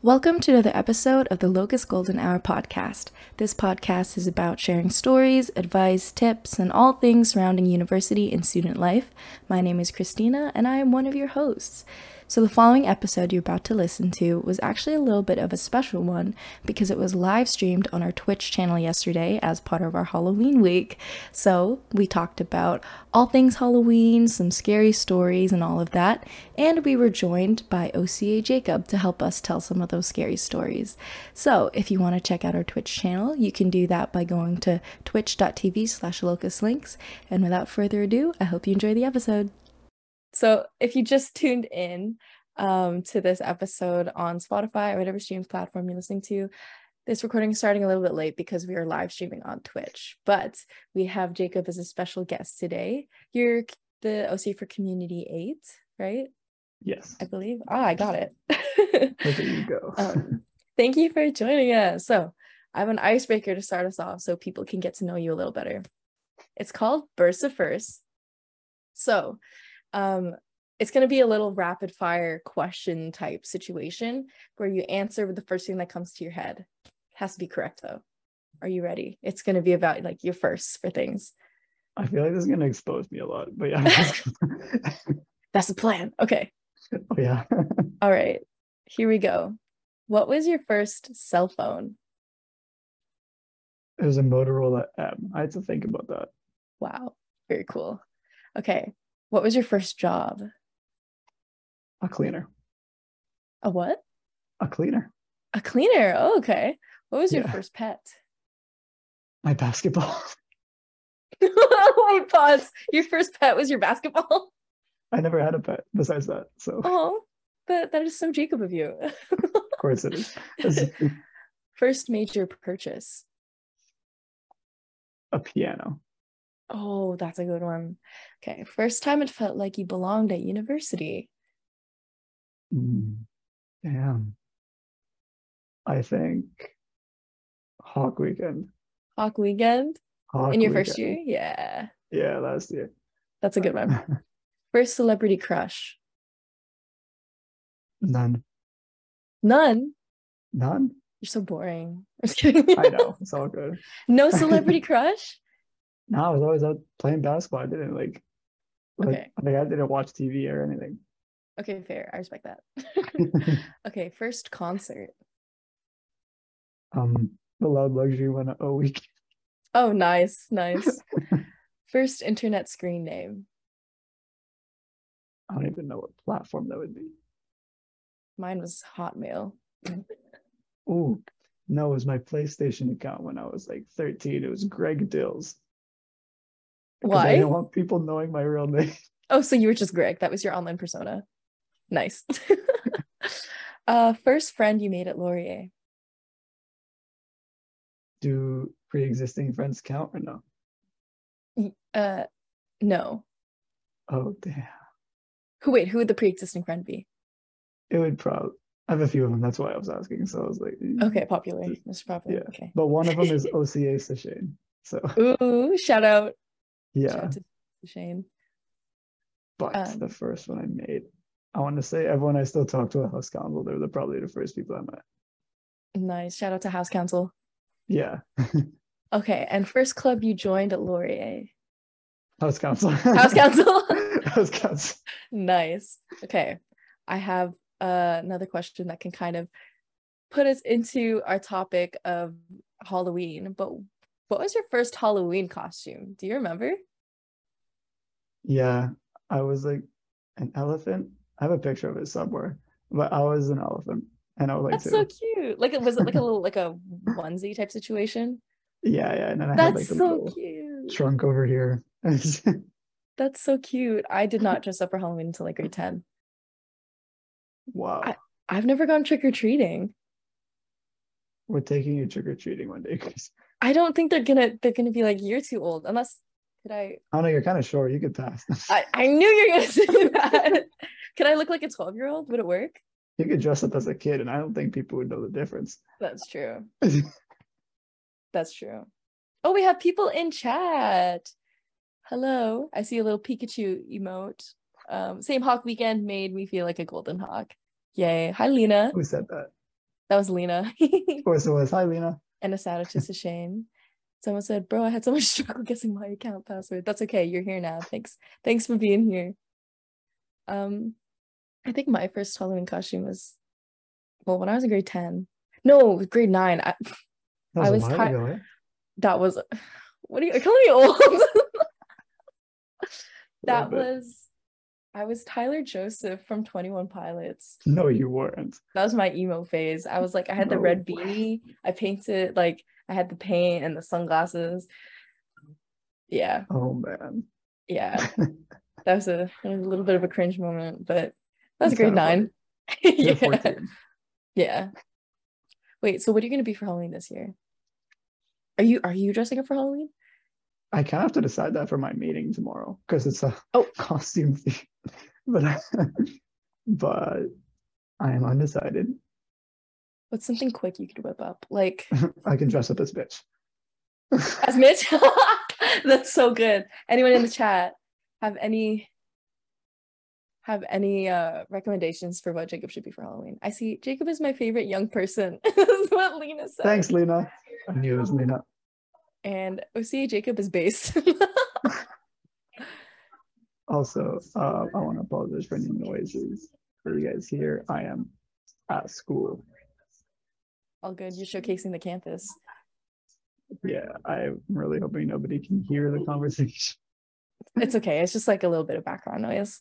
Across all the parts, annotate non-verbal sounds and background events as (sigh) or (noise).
Welcome to another episode of the Locus Golden Hour podcast. This podcast is about sharing stories, advice, tips, and all things surrounding university and student life. My name is Christina, and I am one of your hosts. So, the following episode you're about to listen to was actually a little bit of a special one because it was live streamed on our Twitch channel yesterday as part of our Halloween week. So, we talked about all things Halloween, some scary stories, and all of that. And we were joined by OCA Jacob to help us tell some of those scary stories. So, if you want to check out our Twitch channel, you can do that by going to twitch.tv slash locuslinks. And without further ado, I hope you enjoy the episode. So if you just tuned in um, to this episode on Spotify or whatever streams platform you're listening to, this recording is starting a little bit late because we are live streaming on Twitch. But we have Jacob as a special guest today. You're the OC for Community 8, right? Yes. I believe. Ah, I got it. (laughs) there you go. um, thank you for joining us. So I have an icebreaker to start us off so people can get to know you a little better. It's called Burst of First. So um, it's going to be a little rapid fire question type situation where you answer with the first thing that comes to your head. It has to be correct though. Are you ready? It's going to be about like your firsts for things. I feel like this is going to expose me a lot, but yeah. (laughs) That's the plan. Okay. Oh, yeah. (laughs) All right. Here we go. What was your first cell phone? It was a Motorola M. I had to think about that. Wow. Very cool. Okay. What was your first job? A cleaner. A what? A cleaner. A cleaner. Oh, okay. What was your Yeah. first pet? My basketball. (laughs) (laughs) Wait, pause. Your first pet was your basketball? (laughs) I never had a pet besides that. So, Oh, that, that is so Jacob of you. Of course it is. It's first major purchase. a piano. Oh, that's a good one. Okay. First time it felt like you belonged at university. Mm, damn. I think Hawk Weekend. Hawk weekend Hawk in your first year? Yeah. Yeah, last year. That's a good one. (laughs) First celebrity crush. None. None. None? You're so boring. (laughs) I'm just kidding. I know. It's all good. no (laughs) celebrity crush? No, I was always out playing basketball. I didn't like, like Okay. like I didn't watch TV or anything. Okay, fair. I respect that. (laughs) (laughs) okay, first concert. um, the Loud Luxury went a week. Oh, nice, nice. (laughs) First internet screen name. I don't even know what platform that would be. Mine was Hotmail. Oh, no, it was my PlayStation account when I was like 13. It was Greg Dills. 'Cause I Why? didn't want people knowing my real name. (laughs) Oh, so you were just Greg. That was your online persona. Nice. (laughs) uh, first friend you made at Laurier. Do pre-existing friends count or no? Uh, no. Oh, damn. Who? Wait, who would the pre-existing friend be? It would probably. I have a few of them. That's why I was asking. So I was like, mm. Okay, popular, Mr. Popular. Yeah. Okay. But one of them is (laughs) OCA Sashane. So Ooh, shout out. Yeah. Shane. But Um, the first one I made, I want to say everyone I still talk to at House Council, they were probably the first people I met. Nice. Shout out to House Council. Yeah, (laughs) Okay, and first club you joined at Laurier. House Council. House Council. (laughs) House Council. nice. Okay, I have uh, another question that can kind of put us into our topic of Halloween. But what was your first Halloween costume? Do you remember? Yeah, I was like an elephant. I have a picture of it somewhere, but I was an elephant, and I was like That's two. so cute. Like, it was it like a (laughs) little like a onesie type situation? Yeah, yeah, and then I had That's like a so cute. trunk over here. (laughs) That's so cute. I did not dress up for Halloween until like grade 10. wow, I- I've never gone trick or treating. we're taking you trick or treating one day, Chris. I don't think they're gonna they're gonna be like you're too old unless could I I don't know. You're kind of short. You could pass. I, I knew you were gonna (laughs) say that. Could I look like a 12 year old? Would it work? you could dress up as a kid, and I don't think people would know the difference. That's true. (laughs) That's true. Oh, we have people in chat. Hello. I see a little Pikachu emote. Um, same hawk weekend made me feel like a golden hawk. Yay. Hi, Lena. Who said that? That was Lena. (laughs) Of course it was. Hi, Lena. And a shout out to Shane. Someone said, "Bro, I had so much (laughs) struggle guessing my account password." That's okay. You're here now. Thanks. Thanks for being here. Um, I think my first Halloween costume was, well, when I was in grade ten. No, grade nine. I, (laughs) That was, I was while hi- ago, eh? that was. What are you? Calling me old? (laughs) that was. I was Tyler Joseph from Twenty One Pilots. No, you weren't. That was my emo phase. I was like, I had the red beanie. I painted like I had the paint and the sunglasses. Yeah, Oh man. yeah. (laughs) That was a, a little bit of a cringe moment, but that was It's grade nine. (laughs) Yeah. 14. yeah. Wait, so what are you gonna be for Halloween this year? Are you are you dressing up for Halloween? I kind of have to decide that for my meeting tomorrow because it's a Oh. (laughs) costume theme. (laughs) But but I am undecided. What's something quick you could whip up? Like (laughs) I can dress up as bitch. as Mitch? That's so good. Anyone in the chat have any have any uh recommendations for what Jacob should be for Halloween? I see Jacob is my favorite young person. is what Lena said. Thanks, Lena. I knew it was Lena. And OC Jacob is based. (laughs) Also, uh, I want to apologize for any noises for you guys here. I am at school. All good. You're showcasing the campus. Yeah, I'm really hoping nobody can hear the conversation. (laughs) It's okay. It's just like a little bit of background noise.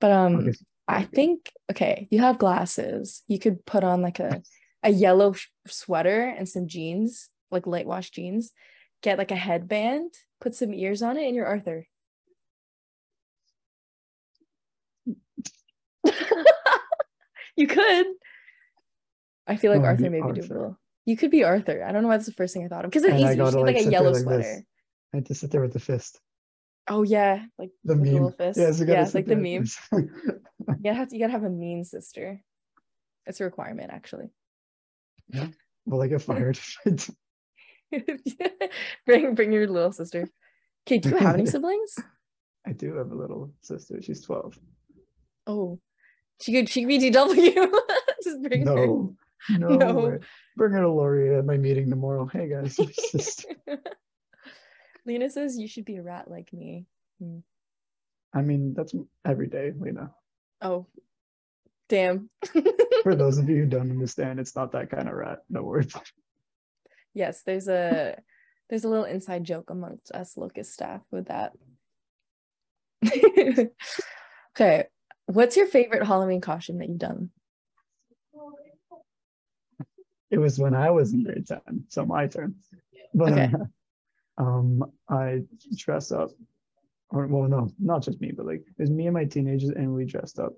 But um Okay. I think okay, you have glasses. You could put on like a a yellow sweater and some jeans, like light wash jeans. Get like a headband, put some ears on it, and you're Arthur. (laughs) you could. I feel like Oh, Arthur be may be Arthur. doable. You could be Arthur. I don't know why that's the first thing I thought of. Because it's And easy. You just need like, like a yellow like sweater. this. I had to sit there with the fist. Oh yeah, like The Like meme. little fist. You gotta Yeah, it's like the meme. you gotta have to, you gotta have a mean sister. It's a requirement, actually. Yeah. Will I get fired? (laughs) (laughs) (laughs) bring bring your little sister. Okay, do you have any (laughs) siblings? I do have a little sister. She's 12. Oh, she could she could be DW. (laughs) Just bring her. No, no, No. Bring her to Lori at my meeting tomorrow. Hey guys. Lena says you should be a rat like me. Hmm. I mean, that's every day, Lena. Oh, damn. For those of you who don't understand, it's not that kind of rat. No worries. Yes, there's a there's a little inside joke amongst us locus staff with that. (laughs) okay, what's your favorite Halloween costume that you've done? It was when I was in grade 10, so my turn. But Okay. (laughs) um, I dressed up, or well, no, not just me, but like it was me and my teenagers, and we dressed up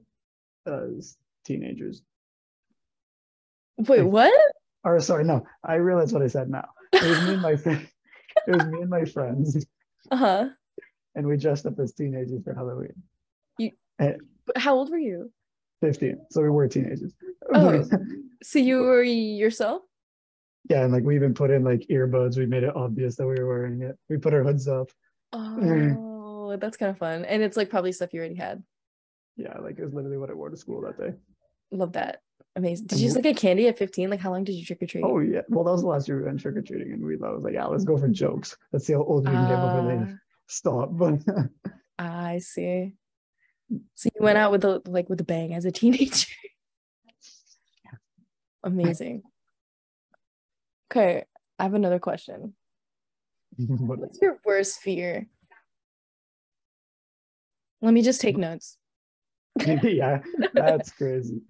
as teenagers. Wait, Like- what? Or sorry, no, I realize what I said now. It was me and my friend. (laughs) It was me and my friends, Uh huh. and we dressed up as teenagers for Halloween. You. How old were you? 15, so we were teenagers. Oh. (laughs) So you were yourself? yeah, and like we even put in like earbuds. We made it obvious that we were wearing it. We put our hoods up. Oh, that's kind of fun. And it's like probably stuff you already had. Yeah, like it was literally what I wore to school that day. Love that. Amazing. Did And you just like get candy at 15? Like how long did you trick or treat? Oh yeah. Well, that was the last year we went trick or treating, and we I was like, yeah, let's go for jokes. Let's see how old we can get before they stop. But Ah, (laughs) I see. So you went out with the like with a bang as a teenager. (laughs) Amazing. Okay, I have another question. (laughs) What's your worst fear? Let me just take notes. yeah, that's crazy.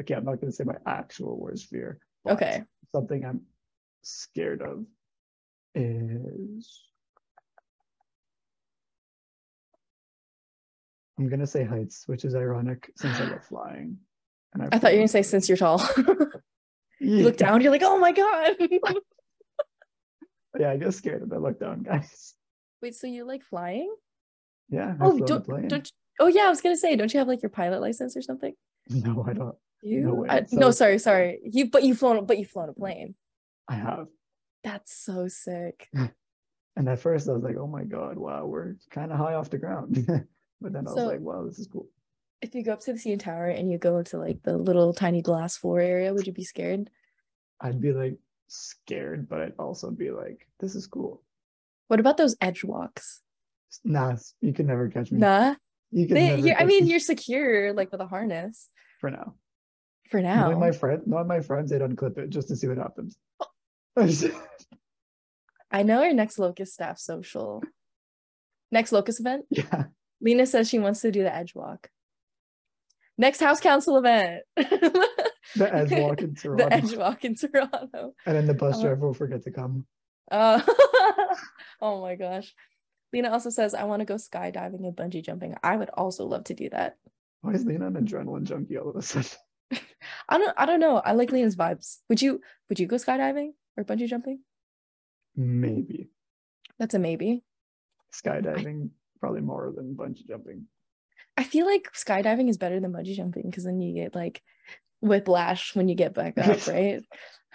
Okay, I'm not gonna say my actual worst fear. Okay. Something I'm scared of is I'm gonna say heights, which is ironic since I love (gasps) flying. And I thought you were gonna say since you're tall. (laughs) you look down, you're like, oh my god. (laughs) Yeah, I get scared if I look down, guys. Wait, so you like flying? Yeah. I Oh, don't, don't oh yeah, I was gonna say, don't you have like your pilot license or something? No, I don't. You? way. I- So- no, sorry, sorry. You but you've flown but you've flown a plane. I have. That's so sick. (laughs) And at first I was like, oh my God, wow, we're kind of high off the ground. (laughs) but then I was So- like, wow, this is cool. If you go up to the CN Tower and you go to like the little tiny glass floor area, would you be scared? I'd be like scared, but I'd also be like, this is cool. What about those edge walks? Nah, you can never catch me. Nah. You can They, I mean, me you're secure like with a harness for now. For Knowing now. my friend, knowing my friends, they'd unclip it just to see what happens. (laughs) (laughs) I know our next locus staff social. Next locust event. yeah, Lena says she wants to do the edge walk. Next house council event. the edge walk in (laughs) Toronto. the edge walk in Toronto. and then the bus Oh. driver will forget to come. Uh, oh my gosh. Lena also says, I want to go skydiving and bungee jumping. I would also love to do that. Why is Lena an adrenaline junkie all of a sudden? I don't I don't know. I like Lena's vibes. Would you would you go skydiving or bungee jumping? Maybe That's a maybe. skydiving, probably more than bungee jumping. I feel like skydiving is better than bungee jumping because then you get like whiplash when you get back up, (laughs) right?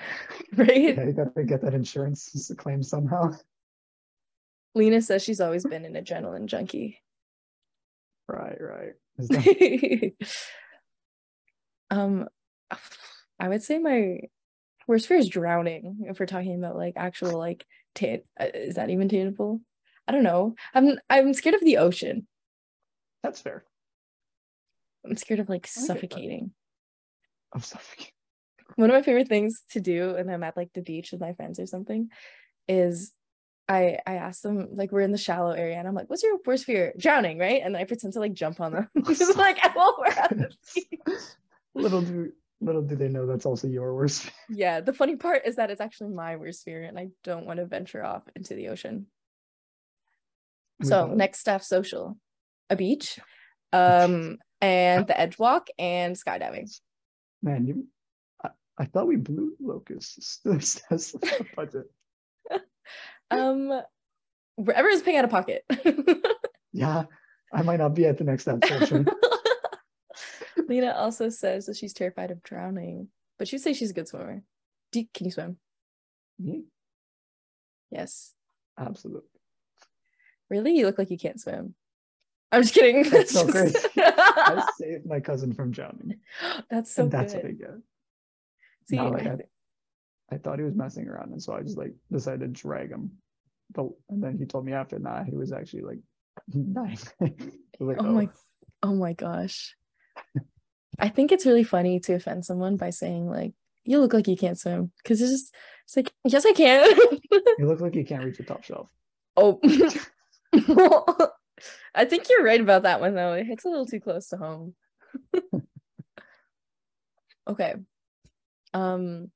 (laughs) right? Yeah, you gotta get that insurance (laughs) claim somehow. Lena says she's always been an adrenaline junkie. Right, right. Um I would say my worst fear is drowning if we're talking about like actual like uh, is that even tangible? I don't know. I'm I'm scared of the ocean. that's fair. I'm scared of like suffocating. I'm suffocating. One of my favorite things to do and I'm at like the beach with my friends or something is I I ask them like we're in the shallow area and I'm like, what's your worst fear? Drowning, right? And I pretend to like jump on them. (laughs) (laughs) Like while we're at the (laughs) beach. Little do little do they know that's also your worst. fear. (laughs) Yeah, the funny part is that it's actually my worst fear and I don't want to venture off into the ocean. We So next stuff social. A beach, (laughs) um, and the edge walk and skydiving. Man, you I, I thought we blew locusts. (laughs) That's the budget. Um everyone's paying out of pocket. Yeah, I might not be at the next episode. (laughs) Lena also says that she's terrified of drowning, but she say she's a good swimmer. You- can you swim? Me? Yes. Absolutely. Really? You look like you can't swim. I'm just kidding. (laughs) That's (laughs) so great. I saved my cousin from drowning. (gasps) That's so and that's good. what I get. See, like, I I- thought he was messing around, and so I just like decided to drag him. But and then he told me after, nah, he was actually like nine. I was like, oh my oh, oh my gosh. I think it's really funny to offend someone by saying like you look like you can't swim because it's just it's like yes I can. (laughs) you look like you can't reach the top shelf. oh (laughs) I think you're right about that one though. It hits a little too close to home. (laughs) okay. Um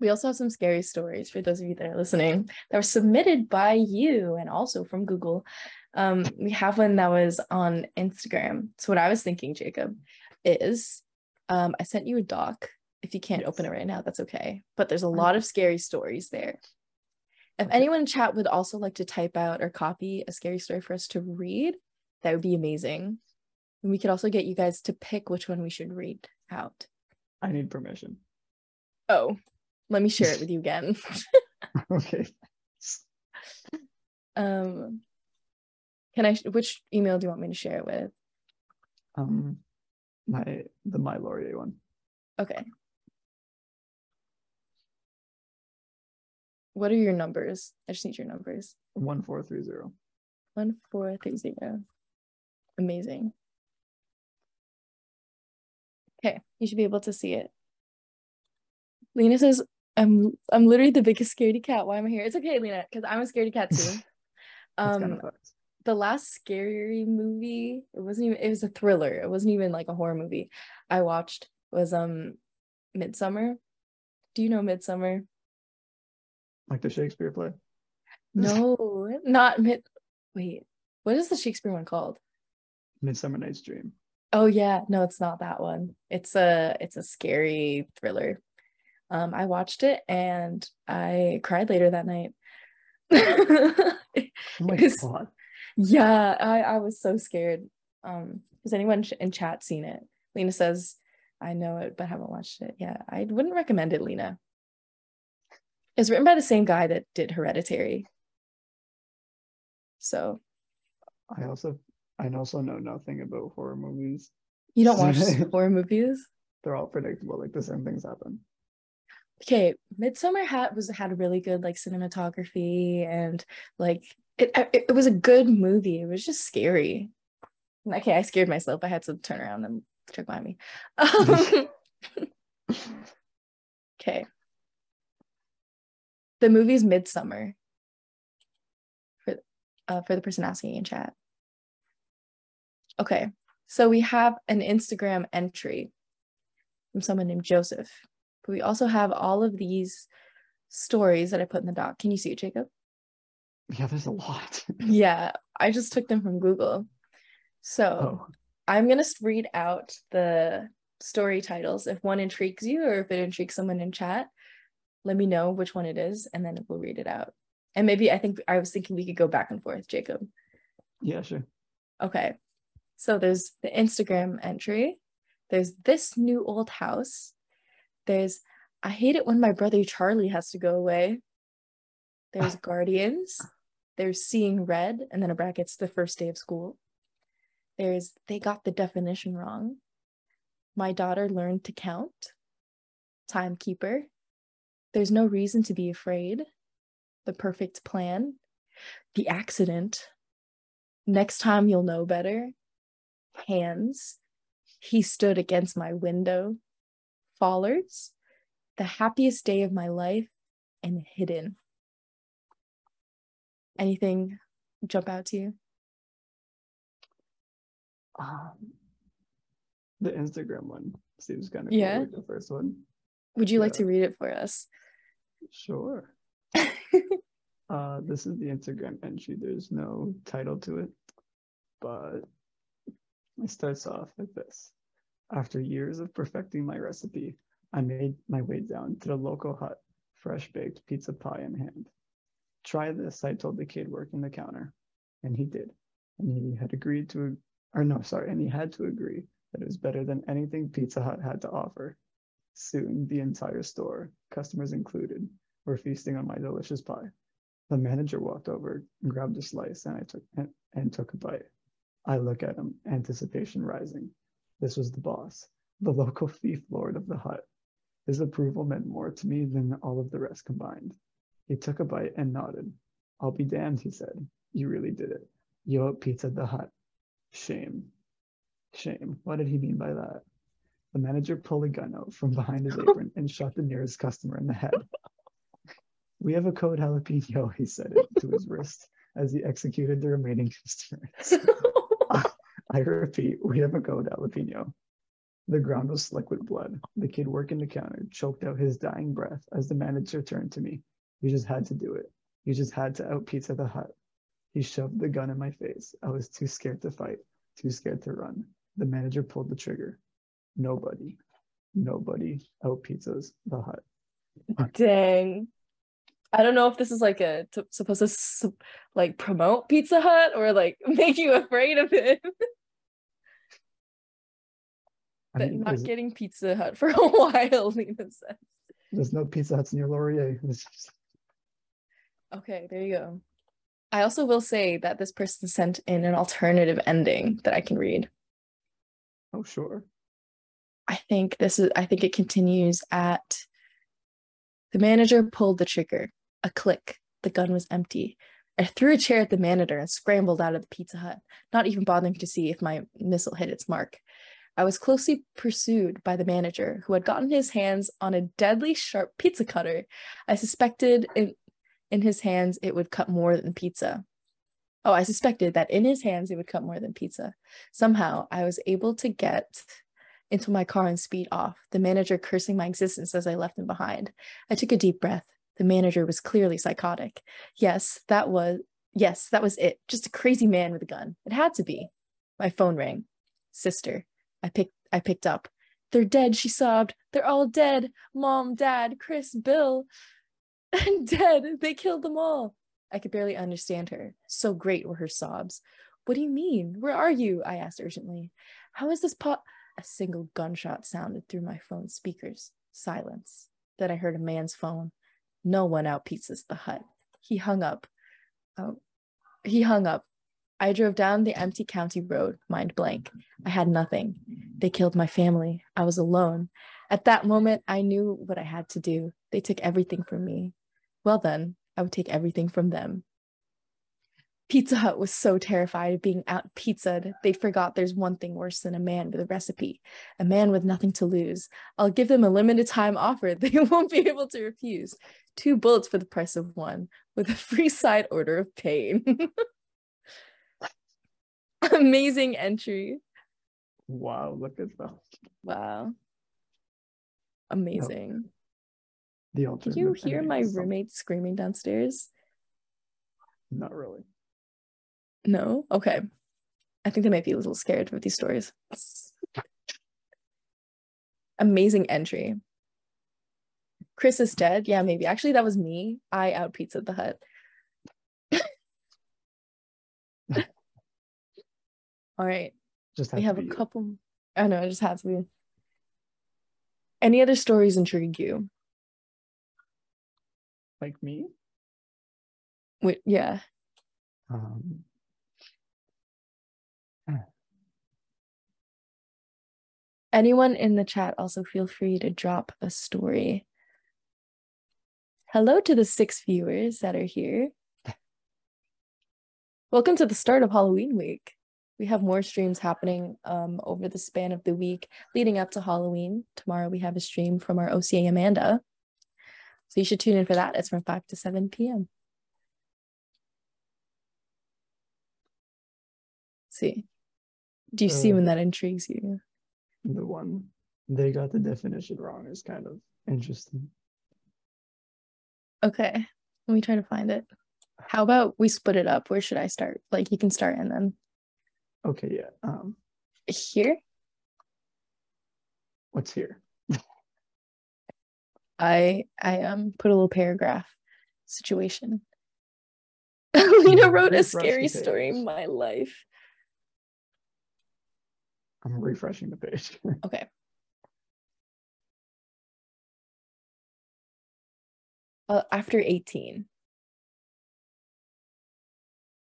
we also have some scary stories for those of you that are listening that were submitted by you and also from Google. Um, we have one that was on Instagram. So what I was thinking, Jacob, is um, I sent you a doc. If you can't open it right now, that's okay. But there's a lot of scary stories there. If Okay. anyone in chat would also like to type out or copy a scary story for us to read, that would be amazing. And we could also get you guys to pick which one we should read out. I need permission. Oh, let me share it with you again. (laughs) (laughs) okay. um, can I? Which email do you want me to share it with? Um, my the my Laurier one. Okay. What are your numbers? I just need your numbers. One four three zero. One, four, three, zero. Amazing. Okay, you should be able to see it. Lena says, I'm I'm literally the biggest scaredy cat. Why am I here? It's okay, Lena, because I'm a scaredy cat too. (laughs) Um, kind of fucked. The last scary movie it wasn't even it was a thriller. It wasn't even like a horror movie. I watched was um Midsommar. Do you know Midsommar? Like the Shakespeare play. no not mid wait what is the shakespeare one called? Midsummer Night's Dream. oh yeah. No it's not that one. It's a it's a scary thriller. Um i watched it and i cried later that night. (laughs) Oh my god. Yeah, I, I was so scared. Um, has anyone in chat seen it? Lena says, I know it, but haven't watched it. Yeah, I wouldn't recommend it, Lena. It's written by the same guy that did Hereditary. So I also I also know nothing about horror movies. you don't watch (laughs) horror movies? They're all predictable. Like the same things happen. okay, Midsommar had was had really good like cinematography and like it, it it was a good movie. It was just scary. Okay, I scared myself. I had to turn around and check behind me. (laughs) okay. The movie's Midsommar. For uh, for the person asking in chat. Okay, so we have an Instagram entry from someone named Joseph. But we also have all of these stories that I put in the doc. Can you see it, Jacob? Yeah, there's a lot. (laughs) yeah, I just took them from Google. So oh. I'm going to read out the story titles. If one intrigues you or if it intrigues someone in chat, let me know which one it is and then we'll read it out. And maybe I think I was thinking we could go back and forth, Jacob. Yeah, sure. Okay. So there's the Instagram entry. There's this new old house. There's I hate it when my brother Charlie has to go away. There's (laughs) Guardians. There's Seeing Red, and then a brackets the first day of school. There's They got the definition wrong. My daughter learned to count. Timekeeper. There's no reason to be afraid. The perfect plan. The accident. Next time you'll know better. Hands. He stood against my window. Fallers the happiest day of my life and hidden. Anything jump out to you? Um, the Instagram one seems kind of yeah. cool, like the first one. Would you yeah. like to read it for us? Sure. (laughs) uh, this is the Instagram entry. There's no title to it, but it starts off like this. After years of perfecting my recipe, I made my way down to the local hut, fresh baked pizza pie in hand. Try this, I told the kid working the counter. And he did. And he had agreed to, or no, sorry, and he had to agree that it was better than anything Pizza Hut had to offer. Soon, the entire store, customers included, were feasting on my delicious pie. The manager walked over and grabbed a slice, and I took and, and took a bite. I look at him, anticipation rising. This was the boss, the local thief lord of the hut. His approval meant more to me than all of the rest combined. He took a bite and nodded. I'll be damned, he said. You really did it. You out Pizza the Hut. Shame. Shame. What did he mean by that? The manager pulled a gun out from behind his apron and shot the nearest customer in the head. (laughs) We have a code jalapeno, he said it to his wrist as he executed the remaining customers. (laughs) (laughs) I repeat, we have a code jalapeno. The ground was slick with blood. The kid working the counter choked out his dying breath as the manager turned to me. You just had to do it. You just had to out pizza the hut. He shoved the gun in my face. I was too scared to fight, too scared to run. The manager pulled the trigger. Nobody, nobody out pizzas the hut. (laughs) Dang. I don't know if this is like a t- supposed to like promote Pizza Hut or like (laughs) make you afraid of it. but I mean, not getting Pizza Hut for a (laughs) while, Lena says. There's no Pizza Huts near Laurier. Okay, there you go. I also will say that this person sent in an alternative ending that I can read. Oh, sure. I think this is, I think it continues at the manager pulled the trigger. A click. The gun was empty. I threw a chair at the manager and scrambled out of the Pizza Hut, not even bothering to see if my missile hit its mark. I was closely pursued by the manager, who had gotten his hands on a deadly sharp pizza cutter. I suspected in, in his hands it would cut more than pizza. Oh, I suspected that in his hands it would cut more than pizza. Somehow I was able to get into my car and speed off, the manager cursing my existence as I left him behind. I took a deep breath. The manager was clearly psychotic. Yes, that was yes, that was it. Just a crazy man with a gun. It had to be. My phone rang. Sister. I picked I picked up. They're dead, she sobbed. They're all dead. Mom, Dad, Chris, Bill. Dead. They killed them all. I could barely understand her. So great were her sobs. What do you mean? Where are you? I asked urgently. How is this pot? A single gunshot sounded through my phone speakers. Silence. Then I heard a man's phone. No one out pizzas the hut. He hung up. Oh, he hung up. I drove down the empty county road, mind blank. I had nothing. They killed my family. I was alone. At that moment, I knew what I had to do. They took everything from me. Well, then, I would take everything from them. Pizza Hut was so terrified of being out pizzaed, they forgot there's one thing worse than a man with a recipe, a man with nothing to lose. I'll give them a limited time offer (laughs) they won't be able to refuse. Two bullets for the price of one, with a free side order of pain. (laughs) Amazing entry. Wow, look at that. Wow. Amazing. The Did alternate. you hear my roommate screaming downstairs? Not really. No? Okay. I think they might be a little scared with these stories. (laughs) Amazing entry. Chris is dead. Yeah, maybe. Actually, that was me. I out pizza the hut. (laughs) All right. Just We have a couple. I know, it just has to be. Any other stories intrigue you? Like me. Wait, yeah. Um, Anyone in the chat also feel free to drop a story. Hello to the six viewers that are here. Welcome to the start of Halloween week. We have more streams happening um, over the span of the week leading up to Halloween. Tomorrow we have a stream from our OCA Amanda. So you should tune in for that. It's from 5 to 7 p.m. see. Do you see Uh, when that intrigues you? the one they got the definition wrong is kind of interesting. Okay, let me try to find it. How about we split it up? Where should I start? Like you can start and then Okay, yeah. Um, here. what's here? I I um put a little paragraph situation. (laughs) Lena wrote a scary story in my life. I'm refreshing the page. (laughs) Okay. Uh, after 18.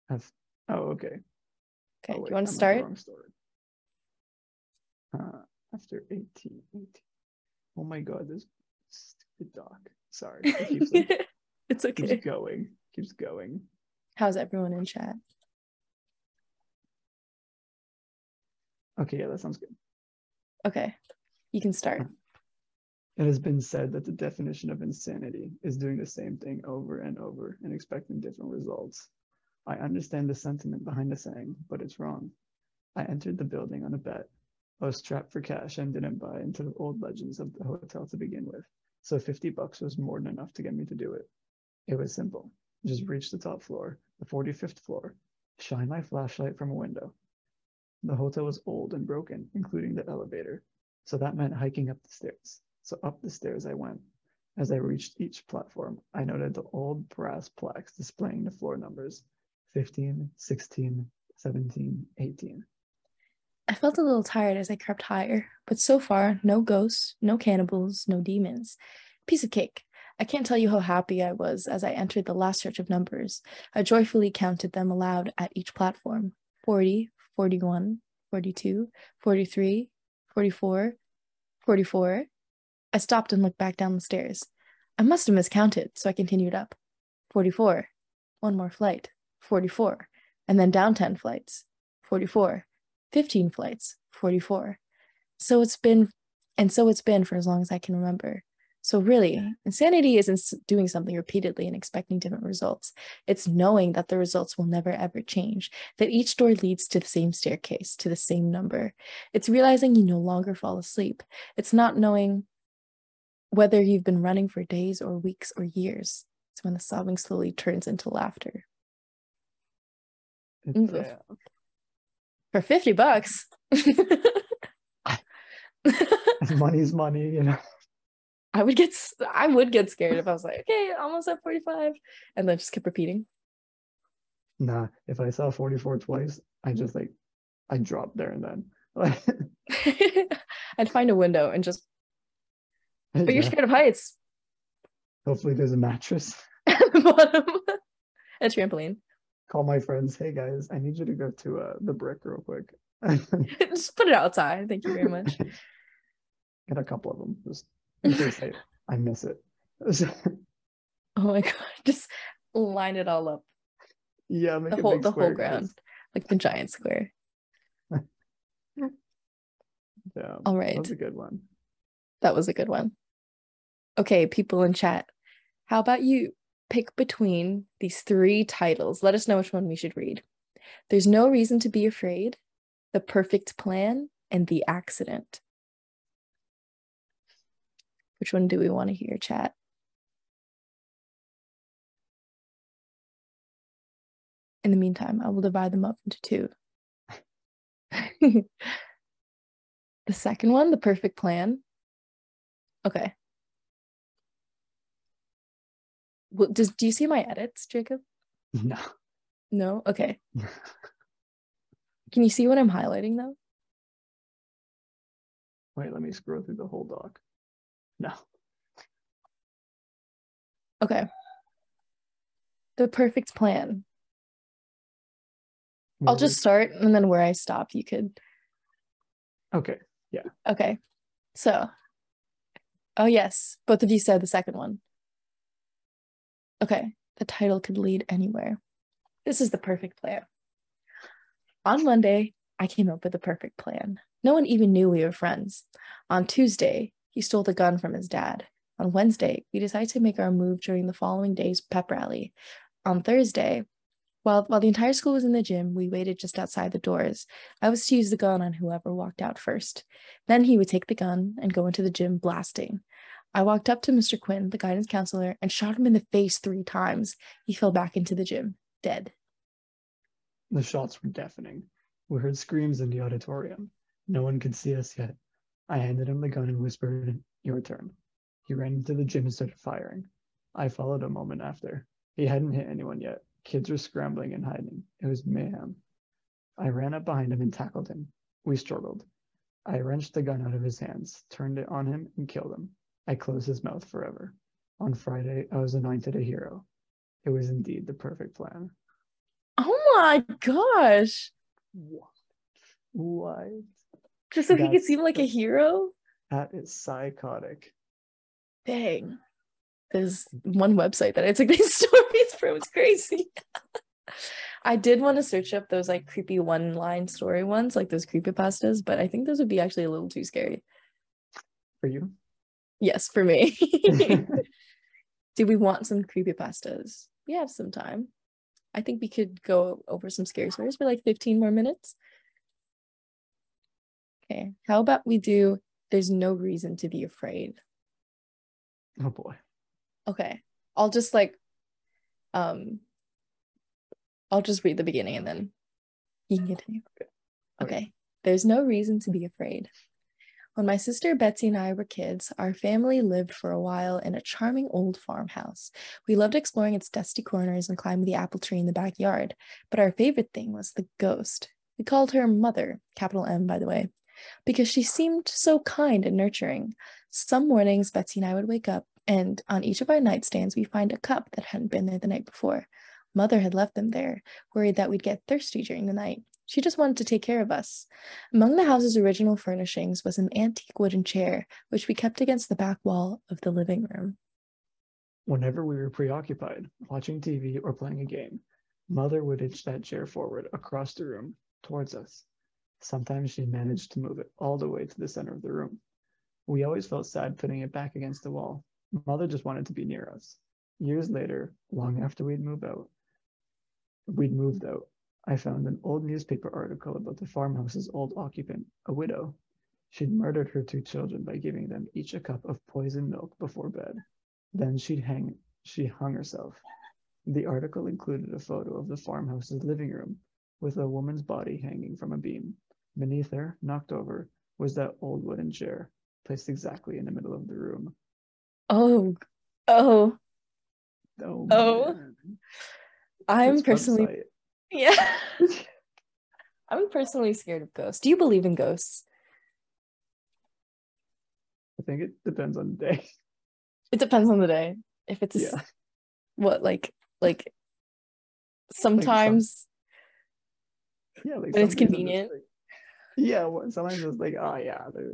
That's, oh, okay. Okay. Oh, Do wait, you want to start? Uh, after 18, 18. Oh my god, this stupid dog. Sorry. (laughs) Keeps, like, (laughs) it's okay. keeps going. Keeps going. How's everyone in chat? Okay, yeah, that sounds good. Okay. You can start. (laughs) It has been said that the definition of insanity is doing the same thing over and over and expecting different results. I understand the sentiment behind the saying, but it's wrong. I entered the building on a bet. I was strapped for cash and didn't buy into the old legends of the hotel to begin with, so 50 bucks was more than enough to get me to do it. It was simple. Just reach the top floor, the 45th floor, shine my flashlight from a window. The hotel was old and broken, including the elevator, so that meant hiking up the stairs. So up the stairs I went. As I reached each platform, I noted the old brass plaques displaying the floor numbers 15, 16, 17, 18. I felt a little tired as I crept higher, but so far, no ghosts, no cannibals, no demons. Piece of cake. I can't tell you how happy I was as I entered the last stretch of numbers. I joyfully counted them aloud at each platform 40, 41, 42, 43, 44, 44. I stopped and looked back down the stairs. I must have miscounted, so I continued up. 44. One more flight. 44. And then down 10 flights. 44. 15 flights, 44. So it's been, and so it's been for as long as I can remember. So really, insanity isn't doing something repeatedly and expecting different results. It's knowing that the results will never ever change, that each door leads to the same staircase, to the same number. It's realizing you no longer fall asleep. It's not knowing whether you've been running for days or weeks or years. It's when the sobbing slowly turns into laughter. It's, uh, For 50 bucks. (laughs) money's money, you know. I would get I would get scared if I was like, okay, almost at 45, and then just kept repeating. Nah, if I saw 44 twice, I just like, I dropped there and then. Like, (laughs) I'd find a window and just, (laughs) but you're scared of heights hopefully there's a mattress. at the bottom. a trampoline. Call my friends. Hey guys, I need you to go to uh, the brick real quick. (laughs) Just put it outside. Thank you very much. (laughs) Get a couple of them. Just in (laughs) case I, I miss it. Oh my god. Just line it all up. yeah, make The a whole the whole ground. Like the giant square. Yeah, All that was a good one. That was a good one. Okay, people in chat. How about you pick between these three titles? Let us know which one we should read. There's no reason to be afraid, The Perfect Plan, and The Accident. Which one do we want to hear, chat? In the meantime, I will divide them up into two. (laughs) the second one, The Perfect Plan. Okay. Well, does do you see my edits, Jacob? No. No? Okay. (laughs) Can you see what I'm highlighting though? Wait, let me scroll through the whole doc. No. Okay. The perfect plan. I'll just start and then where I stop, you could. Okay. Yeah. Okay. So, oh, yes. Both of you said the second one. Okay. The title could lead anywhere. This is the perfect plan. On Monday, I came up with the perfect plan. No one even knew we were friends. On Tuesday, he stole the gun from his dad. On Wednesday, we decided to make our move during the following day's pep rally. On Thursday, while, while the entire school was in the gym, we waited just outside the doors. I was to use the gun on whoever walked out first. Then he would take the gun and go into the gym blasting. I walked up to Mr. Quinn, the guidance counselor, and shot him in the face three times. He fell back into the gym, dead. The shots were deafening. We heard screams in the auditorium. No one could see us yet. I handed him the gun and whispered, Your turn. He ran into the gym and started firing. I followed a moment after. He hadn't hit anyone yet. Kids were scrambling and hiding. It was mayhem. I ran up behind him and tackled him. We struggled. I wrenched the gun out of his hands, turned it on him, and killed him. I closed his mouth forever. On Friday, I was anointed a hero. It was indeed the perfect plan. Oh my gosh. What? What? Just so he could seem like a hero? That is psychotic. Dang. There's one website that I took (laughs) these stories from. It's crazy. (laughs) I did want to search up those like creepy one line story ones, like those creepypastas, but I think those would be actually a little too scary. For you? Yes, for me. (laughs) Do we want some creepy pastas? We have some time. I think we could go over some scary stories for like 15 more minutes. Okay, how about we do There's No Reason to Be Afraid? oh boy. Okay, I'll just like, um, I'll just read the beginning and then you can continue. Okay. Okay, there's no reason to be afraid. When my sister Betsy and I were kids, our family lived for a while in a charming old farmhouse. We loved exploring its dusty corners and climbing the apple tree in the backyard, but our favorite thing was the ghost. We called her Mother, capital M, by the way, because she seemed so kind and nurturing. Some mornings, Betsy and I would wake up, and on each of our nightstands, we'd find a cup that hadn't been there the night before. Mother had left them there, worried that we'd get thirsty during the night. She just wanted to take care of us. Among the house's original furnishings was an antique wooden chair, which we kept against the back wall of the living room. Whenever we were preoccupied, watching TV or playing a game, Mother would inch that chair forward across the room towards us. Sometimes she managed to move it all the way to the center of the room. We always felt sad putting it back against the wall. Mother just wanted to be near us. Years later, long after we'd moved out, we'd moved out, I found an old newspaper article about the farmhouse's old occupant, a widow. She'd murdered her two children by giving them each a cup of poisoned milk before bed. Then she'd hang she hung herself. The article included a photo of the farmhouse's living room with a woman's body hanging from a beam. Beneath her, knocked over, was that old wooden chair, placed exactly in the middle of the room. Oh, oh, Oh, Oh. I'm personally, website. Yeah. (laughs) I'm personally scared of ghosts. Do you believe in ghosts? I think it depends on the day. It depends on the day. If it's a, s- Yeah. what like like sometimes yeah, like When it's some things convenient. like- yeah, well, sometimes it's like, oh yeah, there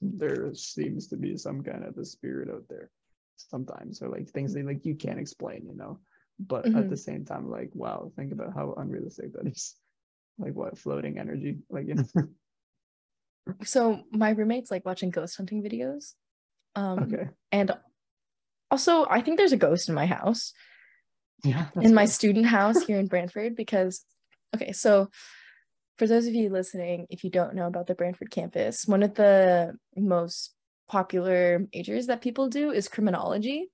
there seems to be some kind of a spirit out there. Sometimes, or like things that like you can't explain, you know. But Mhm. at the same time, like, wow, think about how unrealistic that is. (laughs) Like what floating energy, like you know. (laughs) so my roommates like watching ghost hunting videos. Um okay, and also I think there's a ghost in my house. yeah. in my that's student house here in (laughs) Brantford because okay, so for those of you listening, if you don't know about the Brantford campus, one of the most popular majors that people do is criminology.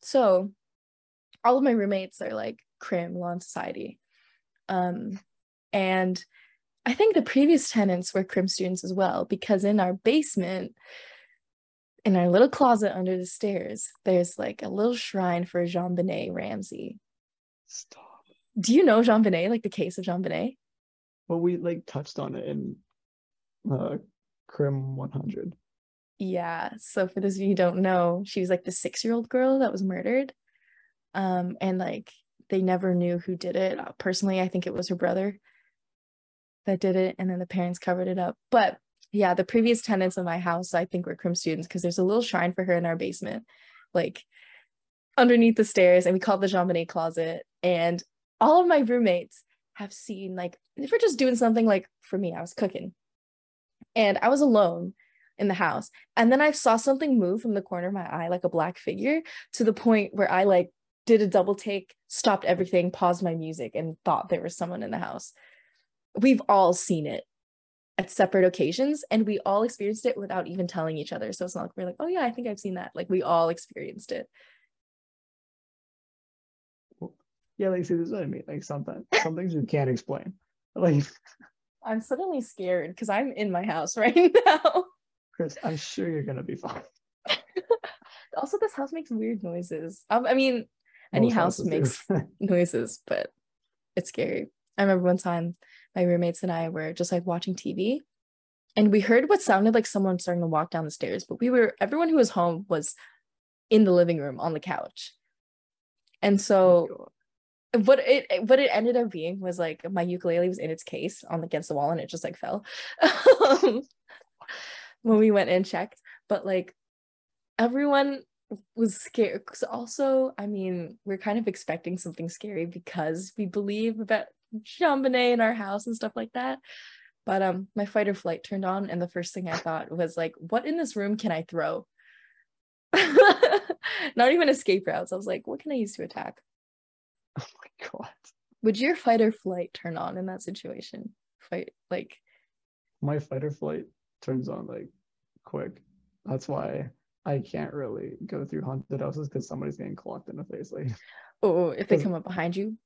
So all of my roommates are like crim law and society. Um and I think the previous tenants were crim students as well because in our basement in our little closet under the stairs, there's like a little shrine for JonBenét Ramsey. Stop. Do you know JonBenét, like the case of JonBenét? Well, we like touched on it in uh Crim 100. Yeah. So for those of you who don't know, she was like the six-year-old girl that was murdered. Um, and like they never knew who did it. Uh, Personally, I think it was her brother that did it, and then the parents covered it up. But yeah, the previous tenants of my house, I think, were crim students because there's a little shrine for her in our basement, like underneath the stairs, and we call it the JonBenét closet. And all of my roommates have seen like if we're just doing something like for me, I was cooking, and I was alone in the house, and then I saw something move from the corner of my eye, like a black figure, to the point where I like did a double take, stopped everything, paused my music, and thought there was someone in the house. We've all seen it at separate occasions, and we all experienced it without even telling each other. So it's not like we're like, oh yeah, I think I've seen that. Like we all experienced it. Yeah, like see, this is what I mean. Like sometimes some things you can't explain. Like (laughs) I'm suddenly scared because I'm in my house (laughs) right now. Chris, I'm sure you're gonna be fine. (laughs) also, this house makes weird noises. Um, I mean, any Most house makes (laughs) noises, but it's scary. I remember one time my roommates and I were just like watching TV and we heard what sounded like someone starting to walk down the stairs, but we were everyone who was home was in the living room on the couch. And so what it it- what it ended up being was like my ukulele was in its case on against the wall and it just like fell (laughs) Um, when we went and checked but like everyone was scared because also i mean we're kind of expecting something scary because we believe about JonBenét in our house and stuff like that but um my fight or flight turned on and the first thing i thought was like what in this room can i throw (laughs) not even escape routes i was like what can i use to attack (laughs) Oh my god. would your fight or flight turn on in that situation? Fight like My fight or flight turns on like quick. That's why I can't really go through haunted houses because somebody's getting clocked in the face. Like, (laughs) oh if they come up behind you.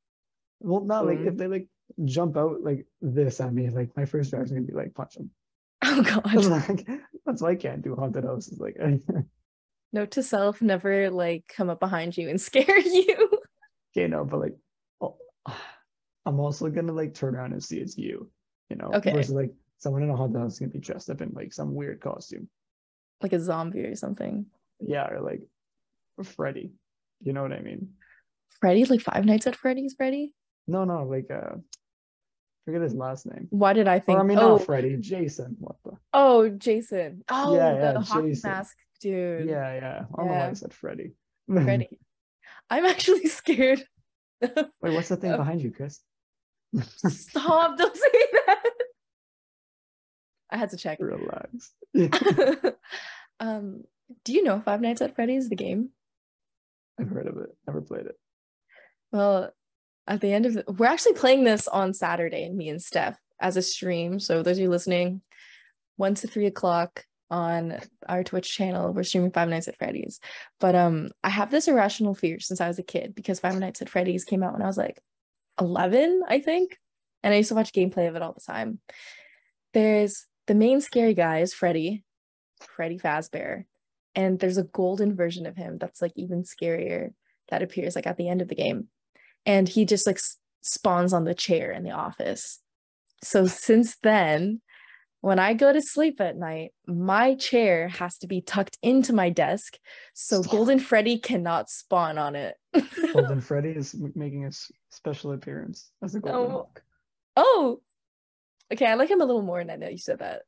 well, not like Mm. if they like jump out like this at me, like my first reaction gonna be like punch them. (laughs) Oh (laughs) god. like, that's why I can't do haunted houses. Like, Note to self, never like come up behind you and scare you. okay, no, but like, oh, (sighs) I'm also gonna like turn around and see it's you. You know, Okay. versus like someone in a haunted house is gonna be dressed up in like some weird costume. Like a zombie or something. Yeah, or like Freddy. You know what I mean? Freddy, like Five Nights at Freddy's Freddy? No, no, like uh forget his last name. Why did I think Or I mean oh, not Freddy, Jason. What the oh Jason. Oh Yeah, the yeah, hockey Jason. mask dude. Yeah, yeah. I don't know why Yeah. I said Freddy. Freddy. (laughs) I'm actually scared. Wait, what's the thing (laughs) behind you, Chris? Stop, don't say that. I had to check. Relax. (laughs) um, do you know Five Nights at Freddy's, the game? I've heard of it. Never played it. Well, at the end of the, we're actually playing this on Saturday, me and Steph, as a stream. So those of you listening, one to three o'clock on our Twitch channel, we're streaming Five Nights at Freddy's. But um, I have this irrational fear since I was a kid because Five Nights at Freddy's came out when I was like 11, I think, and I used to watch gameplay of it all the time. There's the main scary guy is Freddy, Freddy Fazbear, and there's a golden version of him that's like even scarier that appears like at the end of the game and he just like spawns on the chair in the office so since then when I go to sleep at night, my chair has to be tucked into my desk so. Golden Freddy cannot spawn on it. Golden (laughs) Freddy is making a special appearance as a Golden Oh. Hawk. oh, okay. I like him a little more now that you said that.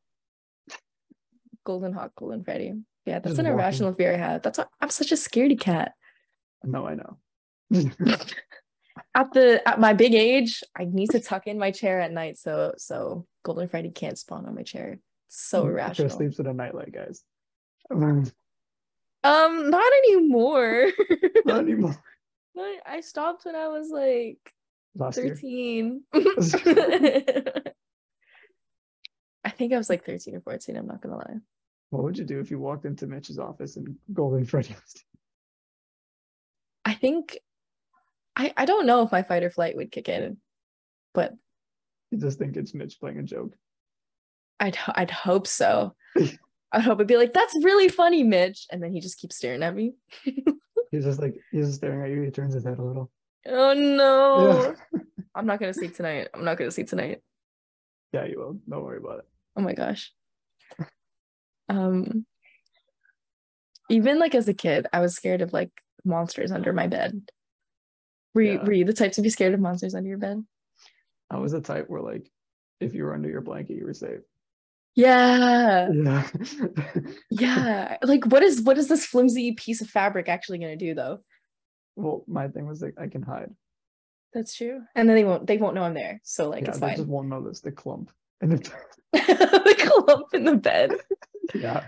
Golden Hawk, Golden Freddy. Yeah, that's Just an walking. irrational fear I have. That's why I'm such a scaredy cat. No, I know. (laughs) At the at my big age, I need to tuck in my chair at night so so Golden Freddy can't spawn on my chair. It's so Chris irrational. sleeps with a nightlight, guys. Um, not anymore. (laughs) Not anymore. I stopped when I was like Last year. 13. (laughs) I think I was like 13 or 14, I'm not gonna lie. What would you do if you walked into Mitch's office and Golden Freddy was I think I I don't know if my fight or flight would kick in, but You just think it's Mitch playing a joke. I'd I'd hope so. (laughs) I'd hope it'd be like, that's really funny, Mitch. And then he just keeps staring at me. (laughs) He's just like he's just staring at you. He turns his head a little. Oh no. Yeah. (laughs) I'm not gonna sleep tonight. I'm not gonna sleep tonight. yeah, you will. Don't worry about it. Oh my gosh. Um even like as a kid, I was scared of like monsters under my bed. Were you Yeah. were you the type to be scared of monsters under your bed? I was the type where like if you were under your blanket, you were safe. Yeah. (laughs) Yeah. Yeah. Like what is what is this flimsy piece of fabric actually gonna do though? well, my thing was like I can hide. That's true. And then they won't they won't know I'm there. So like yeah, it's fine. just won't notice the clump. And it, the clump in the bed. yeah.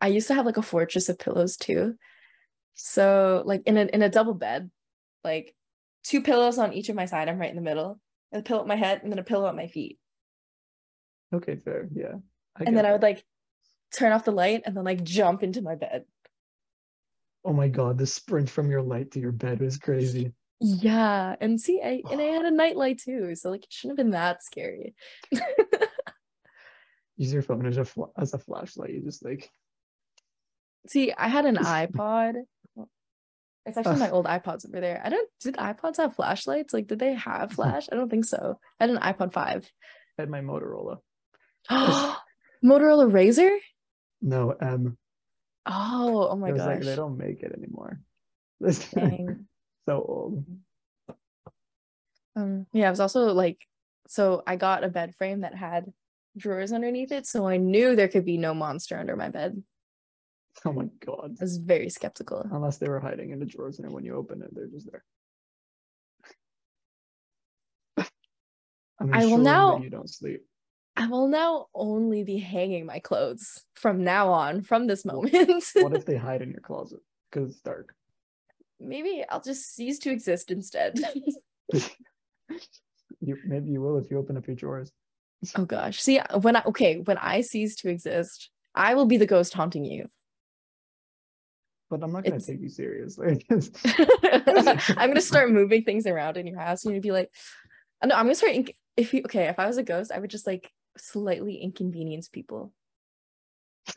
I used to have like a fortress of pillows too. So like in a in a double bed, like two pillows on each of my side. I'm right in the middle. A pillow at my head and then a pillow at my feet. Okay, fair. Yeah. I and then I would like turn off the light and then like jump into my bed. Oh my god, the sprint from your light to your bed was crazy. Yeah. And see, I and I had a (sighs) nightlight too. So like it shouldn't have been that scary. (laughs) Use your phone as a fl- as a flashlight. You just like see, I had an (laughs) iPod. It's actually my old iPods over there. I don't did iPods have flashlights? Like, did they have (laughs) flash? I don't think so. I had an iPod 5. I had my Motorola. (gasps) Motorola Razor? No, M. Oh, oh my gosh. like they don't make it anymore. This Dang. So old. Um, yeah, I was also like, so I got a bed frame that had drawers underneath it, so I knew there could be no monster under my bed. Oh my god. I was very skeptical. Unless they were hiding in the drawers, and when you open it, they're just there. (laughs) I'm I will now- You don't sleep. I will now only be hanging my clothes from now on, from this moment. What if (laughs) they hide in your closet because it's dark? Maybe I'll just cease to exist instead. (laughs) You maybe you will if you open up your drawers. oh gosh. See, when I okay, when I cease to exist, I will be the ghost haunting you. But I'm not gonna It's- take you seriously. (laughs) (laughs) I'm gonna start moving things around in your house. and You're gonna be like, oh, no, I'm gonna start. If you okay, if I was a ghost, I would just like slightly inconvenience people.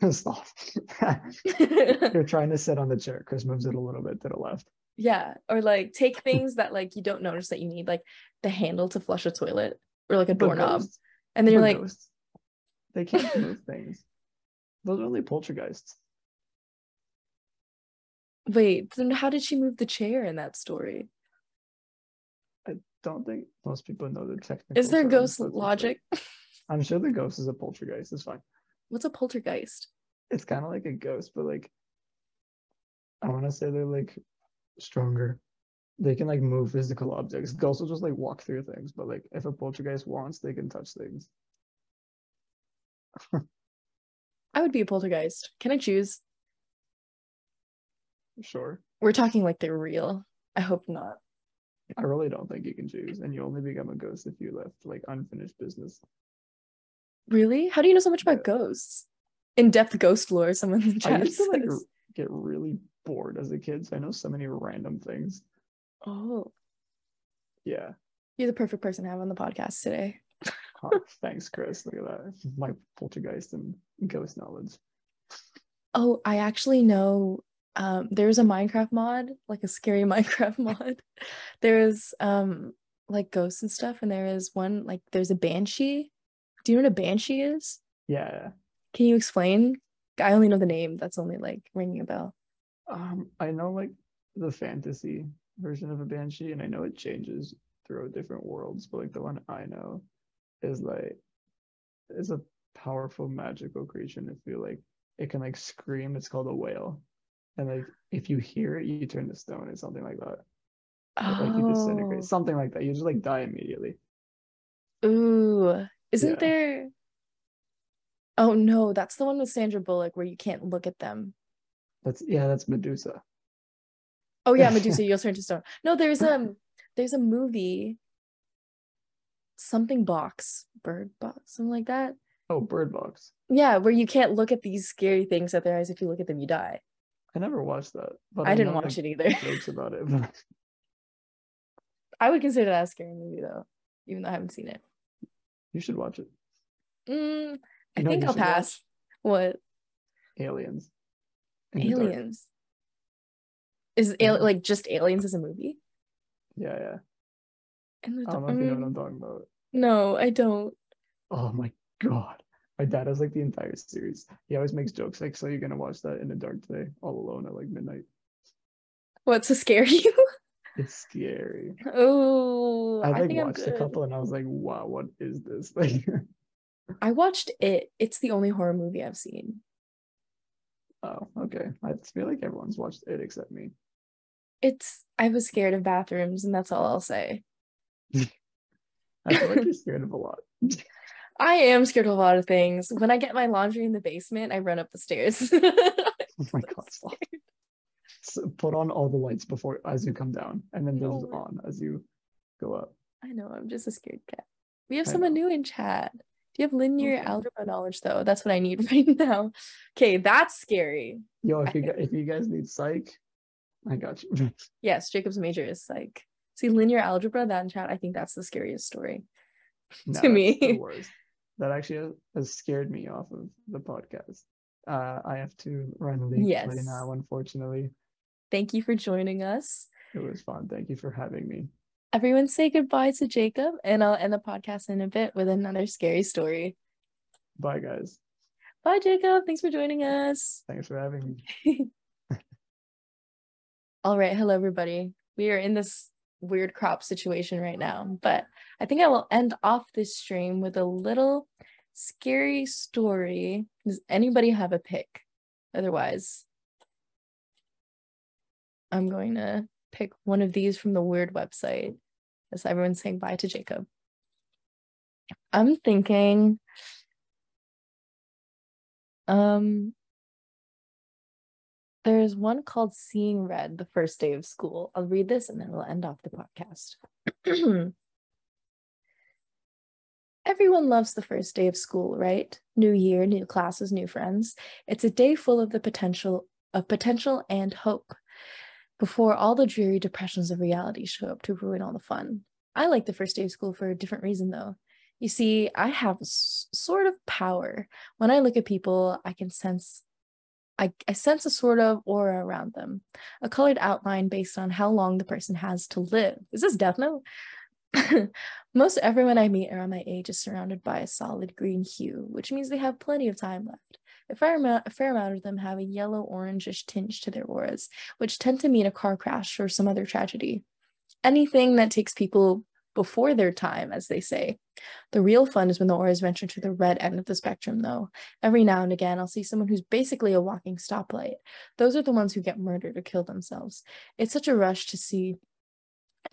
(laughs) (laughs) You're trying to sit on the chair. Chris moves it a little bit to the left. yeah, or like take (laughs) things that like you don't notice that you need, like the handle to flush a toilet or like a doorknob, and then you're like, ghosts, they can't move things. Those are only poltergeists. wait, then how did she move the chair in that story? I don't think most people know the technical. Is there ghost but it's like- logic? I'm sure the ghost is a poltergeist. It's fine. What's a poltergeist? It's kind of like a ghost, but like I want to say they're like stronger. They can like move physical objects. Ghosts will just like walk through things, but like if a poltergeist wants, they can touch things. (laughs) I would be a poltergeist. Can I choose? Sure. We're talking like they're real. I hope not. I really don't think you can choose, and you only become a ghost if you left like unfinished business. Really? How do you know so much about ghosts? In-depth ghost lore, someone in the I chat used to like r- get really bored as a kid, so I know so many random things. Oh, Yeah. you're the perfect person to have on the podcast today. Huh, Thanks, Chris. Look at that. My poltergeist and ghost knowledge. Oh, I actually know um there's a Minecraft mod, like a scary (laughs) Minecraft mod. There's um like ghosts and stuff, and there is one like there's a banshee. Do you know what a banshee is? Yeah. Can you explain? I only know the name. That's only like ringing a bell. Um, I know like the fantasy version of a banshee, and I know it changes throughout different worlds, but like the one I know is like is a powerful magical creature. And I feel like it can like scream. It's called a wail, and like if you hear it, you turn to stone or something like that. Or, like you disintegrate, Oh, something like that. You just like die immediately. ooh. Isn't Yeah. there? Oh no, that's the one with Sandra Bullock where you can't look at them. That's yeah, that's Medusa. Oh yeah, Medusa, (laughs) you'll turn to stone. No, there's um there's a movie, something box, bird box, something like that. Oh, Bird Box. Yeah, where you can't look at these scary things at their eyes. If you look at them, you die. I never watched that, but I didn't watch it either. Jokes about it. but (laughs) I would consider that a scary movie though, even though I haven't seen it. You should watch it. Mm, I You know think I'll should watch? pass. What? Aliens. In the dark. Aliens. Is Yeah. al- like just aliens as a movie? Yeah, yeah. The I don't know if you know what Mm, I'm talking about. No, I don't. Oh my god. My dad has like the entire series. He always makes jokes like, so you're gonna watch that in the dark today, all alone at like midnight. What to scare (laughs) you? It's scary. oh, I I like think I'm watched a couple and I was like, wow, what is this? (laughs) Like I watched it. It's the only horror movie I've seen. oh, okay. I feel like everyone's watched it except me. It's I was scared of bathrooms, and that's all I'll say. (laughs) I feel like you're (laughs) scared of a lot. I am scared of a lot of things. When I get my laundry in the basement, I run up the stairs. Oh my god, put on all the lights before as you come down, and then those No. on as you go up. I know, I'm just a scared cat. We have I someone know. new in chat. Do you have linear Okay. algebra knowledge though? That's what I need (laughs) right now. Okay, that's scary. Yo, if you if you guys need psych, I got you. (laughs) Yes, Jacob's major is like see linear algebra, that in chat, I think that's the scariest story. (laughs) No, To me. That actually has- has scared me off of the podcast. Uh, I have to run late Yes. right now, unfortunately. Thank you for joining us. It was fun. Thank you for having me. Everyone say goodbye to Jacob, and I'll end the podcast in a bit with another scary story. Bye, guys. Bye, Jacob. Thanks for joining us. Thanks for having me. (laughs) All right. Hello, everybody. We are in this weird crop situation right now, but I think I will end off this stream with a little scary story. Does anybody have a pick? Otherwise, I'm going to pick one of these from the weird website as everyone's saying bye to Jacob. I'm thinking, um, there's one called Seeing Red, the first day of school. I'll read this and then we'll end off the podcast. (clears throat) Everyone loves the first day of school, right? New year, new classes, new friends. It's a day full of the potential of potential and hope before all the dreary depressions of reality show up to ruin all the fun. I like the first day of school for a different reason though. You see, I have s- sort of power. When I look at people, I can sense I, I sense a sort of aura around them, a colored outline based on how long the person has to live. Is this Death Note? (laughs) Most everyone I meet around my age is surrounded by a solid green hue, which means they have plenty of time left. A fair amount, a fair amount of them have a yellow orangish tinge to their auras, which tend to mean a car crash or some other tragedy. Anything that takes people before their time, as they say. The real fun is when the auras venture to the red end of the spectrum, though. Every now and again, I'll see someone who's basically a walking stoplight. Those are the ones who get murdered or kill themselves. It's such a rush to see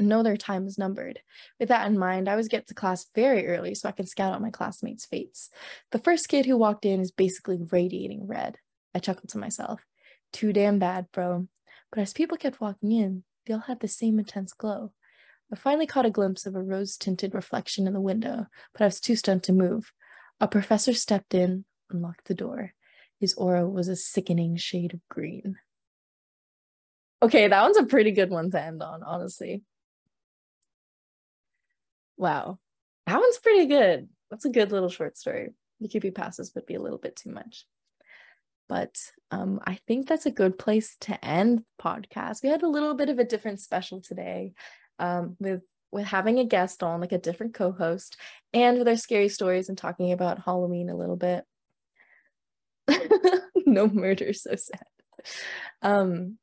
know their time is numbered. With that in mind, I always get to class very early so I can scout out my classmates' fates. The first kid who walked in is basically radiating red. I chuckled to myself. Too damn bad, bro. But as people kept walking in, they all had the same intense glow. I finally caught a glimpse of a rose tinted reflection in the window, but I was too stunned to move. A professor stepped in and locked the door. His aura was a sickening shade of green. Okay, that one's a pretty good one to end on, honestly. Wow. That one's pretty good. That's a good little short story. The creepy passes would be a little bit too much. But um, I think that's a good place to end the podcast. We had a little bit of a different special today um, with with having a guest on, like a different co-host, and with our scary stories and talking about Halloween a little bit. (laughs) no murder, so sad. Um,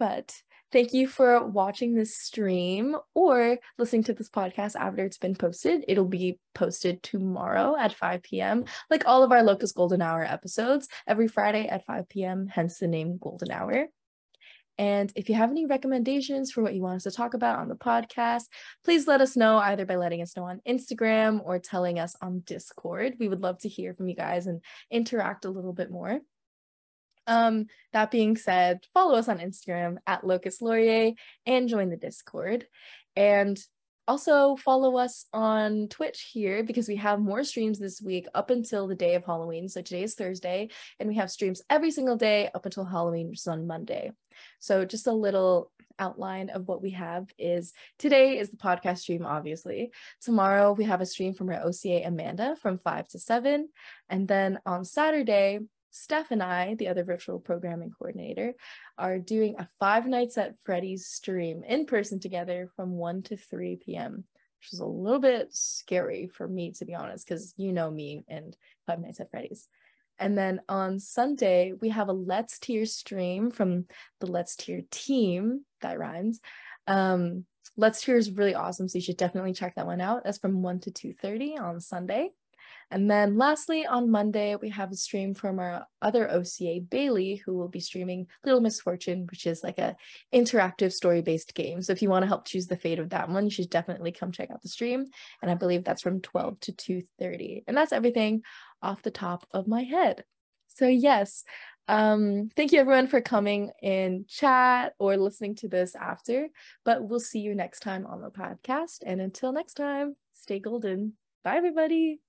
but thank you for watching this stream or listening to this podcast after it's been posted. It'll be posted tomorrow at 5 p.m., like all of our Locus Golden Hour episodes, every Friday at 5 p.m., hence the name Golden Hour. And if you have any recommendations for what you want us to talk about on the podcast, please let us know either by letting us know on Instagram or telling us on Discord. We would love to hear from you guys and interact a little bit more. Um, that being said, follow us on Instagram at Locus Laurier and join the Discord. And also follow us on Twitch here because we have more streams this week up until the day of Halloween. So today is Thursday, and we have streams every single day up until Halloween, which is on Monday. So just a little outline of what we have is today is the podcast stream, obviously. Tomorrow we have a stream from our OCA Amanda from 5 to 7. And then on Saturday, Steph and I, the other virtual programming coordinator, are doing a Five Nights at Freddy's stream in person together from 1 to 3 p.m., which is a little bit scary for me, to be honest, because you know me and Five Nights at Freddy's. And then on Sunday, we have a Let's Tier stream from the Let's Tier team. That rhymes. Um, Let's Tier is really awesome, so you should definitely check that one out. That's from 1 to 2.30 on Sunday. And then lastly, on Monday, we have a stream from our other OCA, Bailey, who will be streaming Little Misfortune, which is like a interactive story-based game. So if you want to help choose the fate of that one, you should definitely come check out the stream. And I believe that's from 12 to 2.30. And that's everything off the top of my head. So yes, um, thank you everyone for coming in chat or listening to this after, but we'll see you next time on the podcast. And until next time, stay golden. Bye everybody.